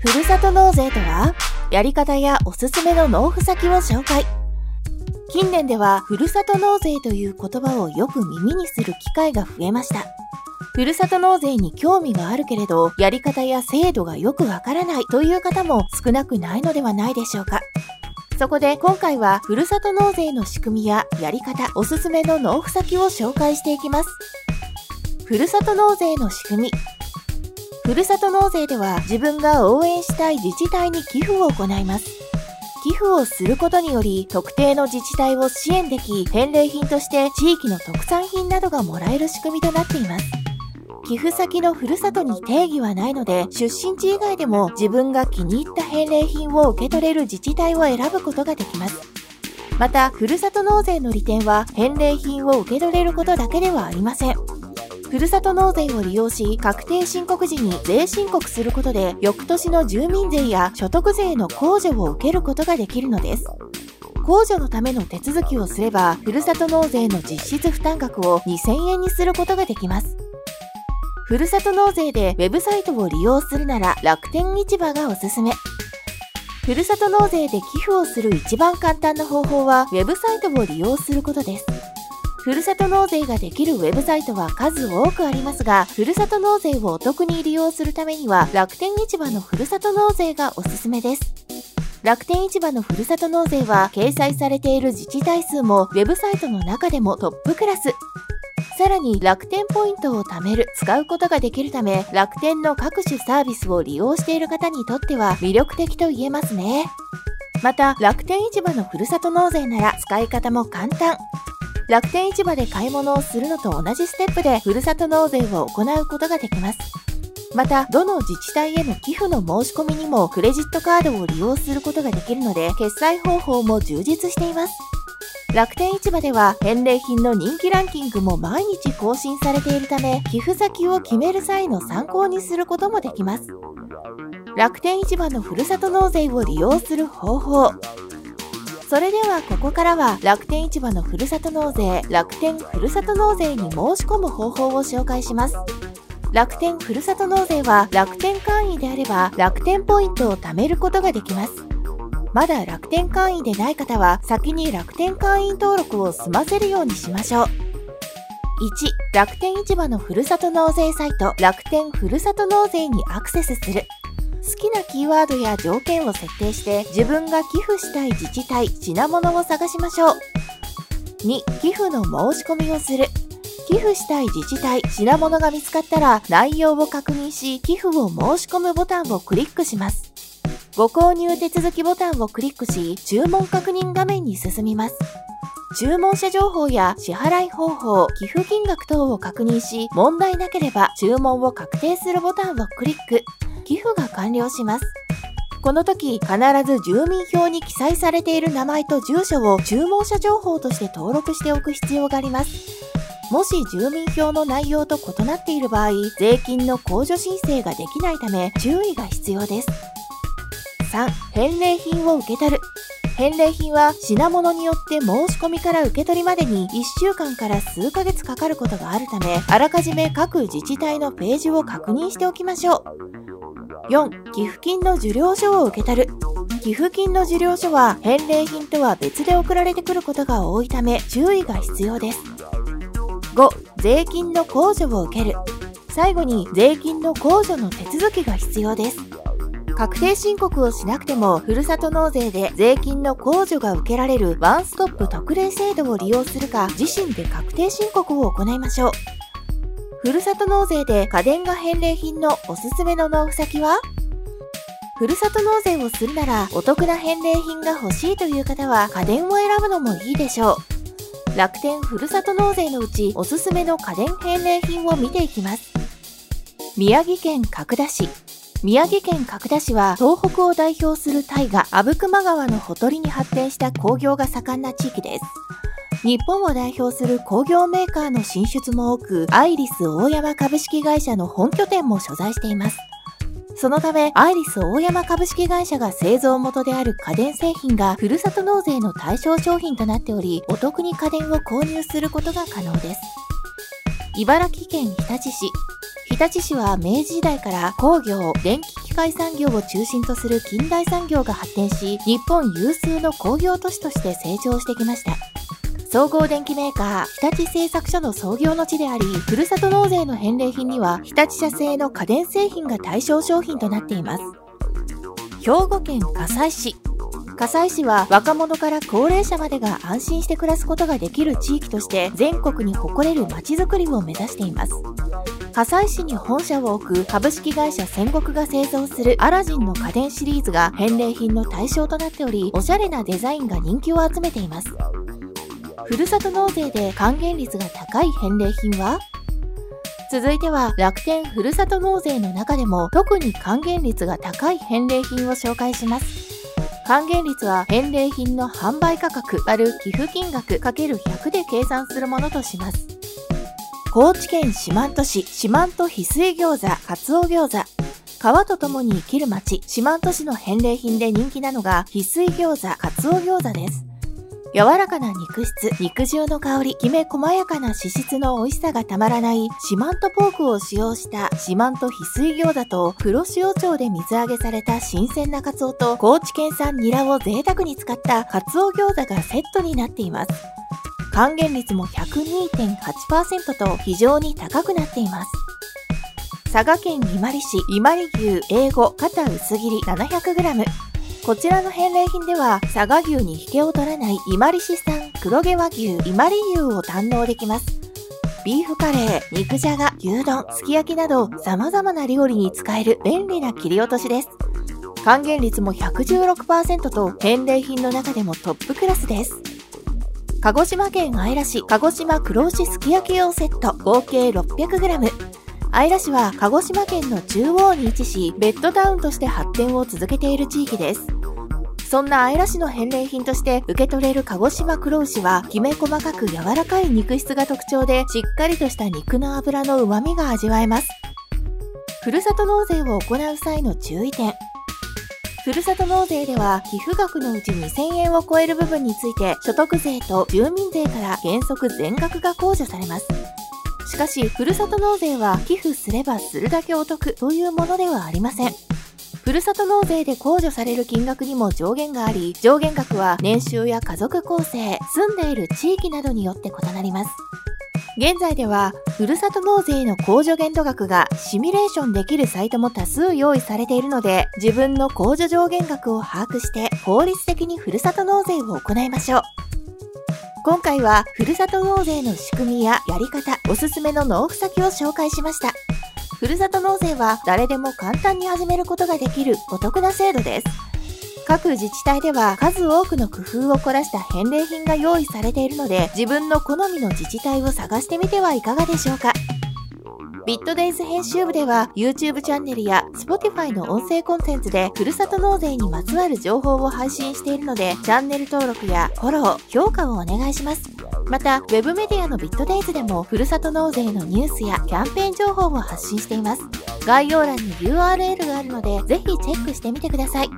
ふるさと納税とは、やり方やおすすめの納付先を紹介。近年では、ふるさと納税という言葉をよく耳にする機会が増えました。ふるさと納税に興味があるけれど、やり方や制度がよくわからないという方も少なくないのではないでしょうか。そこで今回はふるさと納税の仕組みややり方、おすすめの納付先を紹介していきます。ふるさと納税の仕組み。ふるさと納税では自分が応援したい自治体に寄付を行います。寄付をすることにより特定の自治体を支援でき返礼品として地域の特産品などがもらえる仕組みとなっています。寄付先のふるさとに定義はないので出身地以外でも自分が気に入った返礼品を受け取れる自治体を選ぶことができます。またふるさと納税の利点は返礼品を受け取れることだけではありません。ふるさと納税を利用し、確定申告時に税申告することで、翌年の住民税や所得税の控除を受けることができるのです。控除のための手続きをすれば、ふるさと納税の実質負担額を2000円にすることができます。ふるさと納税でウェブサイトを利用するなら楽天市場がおすすめ。ふるさと納税で寄付をする一番簡単な方法は、ウェブサイトを利用することです。ふるさと納税ができるウェブサイトは数多くありますが、ふるさと納税をお得に利用するためには、楽天市場のふるさと納税がおすすめです。楽天市場のふるさと納税は、掲載されている自治体数も、ウェブサイトの中でもトップクラス。さらに楽天ポイントを貯める、使うことができるため、楽天の各種サービスを利用している方にとっては魅力的と言えますね。また、楽天市場のふるさと納税なら使い方も簡単。楽天市場で買い物をするのと同じステップでふるさと納税を行うことができます。また、どの自治体への寄付の申し込みにもクレジットカードを利用することができるので、決済方法も充実しています。楽天市場では返礼品の人気ランキングも毎日更新されているため、寄付先を決める際の参考にすることもできます。楽天市場のふるさと納税を利用する方法。それではここからは楽天市場のふるさと納税、楽天ふるさと納税に申し込む方法を紹介します。楽天ふるさと納税は楽天会員であれば楽天ポイントを貯めることができます。まだ楽天会員でない方は先に楽天会員登録を済ませるようにしましょう。1. 楽天市場のふるさと納税サイト楽天ふるさと納税にアクセスする。好きなキーワードや条件を設定して自分が寄付したい自治体、品物を探しましょう。2. 寄付の申し込みをする。寄付したい自治体、品物が見つかったら内容を確認し、寄付を申し込むボタンをクリックします。ご購入手続きボタンをクリックし、注文確認画面に進みます。注文者情報や支払い方法、寄付金額等を確認し、問題なければ注文を確定するボタンをクリック。寄付が完了します。この時、必ず住民票に記載されている名前と住所を注文者情報として登録しておく必要があります。もし住民票の内容と異なっている場合、税金の控除申請ができないため注意が必要です。3. 返礼品を受け取る。返礼品は品物によって申し込みから受け取りまでに1週間から数ヶ月かかることがあるため、あらかじめ各自治体のページを確認しておきましょう。4、寄付金の受領書を受け取る。寄付金の受領書は返礼品とは別で送られてくることが多いため注意が必要です。5、税金の控除を受ける。最後に税金の控除の手続きが必要です。確定申告をしなくても、ふるさと納税で税金の控除が受けられるワンストップ特例制度を利用するか、自身で確定申告を行いましょう。ふるさと納税で家電が返礼品のおすすめの納付先は？ふるさと納税をするならお得な返礼品が欲しいという方は家電を選ぶのもいいでしょう。楽天ふるさと納税のうちおすすめの家電返礼品を見ていきます。宮城県角田市。宮城県角田市は東北を代表する大河阿武隈川のほとりに発展した工業が盛んな地域です。日本を代表する工業メーカーの進出も多く、アイリス大山株式会社の本拠点も所在しています。そのため、アイリス大山株式会社が製造元である家電製品がふるさと納税の対象商品となっており、お得に家電を購入することが可能です。茨城県日立市。日立市は明治時代から工業、電気機械産業を中心とする近代産業が発展し、日本有数の工業都市として成長してきました。総合電機メーカー日立製作所の創業の地であり、ふるさと納税の返礼品には日立社製の家電製品が対象商品となっています。兵庫県加西市加西市は若者から高齢者までが安心して暮らすことができる地域として全国に誇れる街づくりを目指しています。加西市に本社を置く株式会社戦国が製造するアラジンの家電シリーズが返礼品の対象となっており、おしゃれなデザインが人気を集めています。ふるさと納税で還元率が高い返礼品は？続いては楽天ふるさと納税の中でも特に還元率が高い返礼品を紹介します。還元率は返礼品の販売価格割る寄付金額 ×100 で計算するものとします。高知県四万十市四万十翡翠餃子、カツオ餃子。川と共に生きる町、四万十市の返礼品で人気なのが翡翠餃子、カツオ餃子です。柔らかな肉質、肉汁の香り、きめ細やかな脂質の美味しさがたまらない四万十ポークを使用した四万十翡翠餃子と黒潮町で水揚げされた新鮮なカツオと高知県産ニラを贅沢に使ったカツオ餃子がセットになっています。還元率も102.8%と非常に高くなっています。佐賀県伊万里市伊万里牛英語肩薄切り 700g こちらの返礼品では、佐賀牛に引けを取らない伊万里市産黒毛和牛伊万里牛を堪能できます。ビーフカレー、肉じゃが、牛丼、すき焼きなど様々な料理に使える便利な切り落としです。還元率も116%と返礼品の中でもトップクラスです。鹿児島県姶良市鹿児島黒牛すき焼き用セット合計 600g 姶良市は鹿児島県の中央に位置し、ベッドタウンとして発展を続けている地域です。そんな姶良市の返礼品として受け取れる鹿児島黒牛は、きめ細かく柔らかい肉質が特徴で、しっかりとした肉の脂の旨味が味わえます。ふるさと納税を行う際の注意点。ふるさと納税では寄付額のうち2000円を超える部分について所得税と住民税から原則全額が控除されます。しかし、ふるさと納税は寄付すればするだけお得というものではありません。ふるさと納税で控除される金額にも上限があり、上限額は年収や家族構成、住んでいる地域などによって異なります。現在では、ふるさと納税の控除限度額がシミュレーションできるサイトも多数用意されているので、自分の控除上限額を把握して効率的にふるさと納税を行いましょう。今回はふるさと納税の仕組みややり方、おすすめの納付先を紹介しました。ふるさと納税は誰でも簡単に始めることができるお得な制度です。各自治体では数多くの工夫を凝らした返礼品が用意されているので自分の好みの自治体を探してみてはいかがでしょうか。ビットデイズ編集部では YouTube チャンネルや Spotify の音声コンテンツでふるさと納税にまつわる情報を配信しているのでチャンネル登録やフォロー、評価をお願いします。また、ウェブメディアのビットデイズでもふるさと納税のニュースやキャンペーン情報を発信しています。概要欄に URL があるのでぜひチェックしてみてください。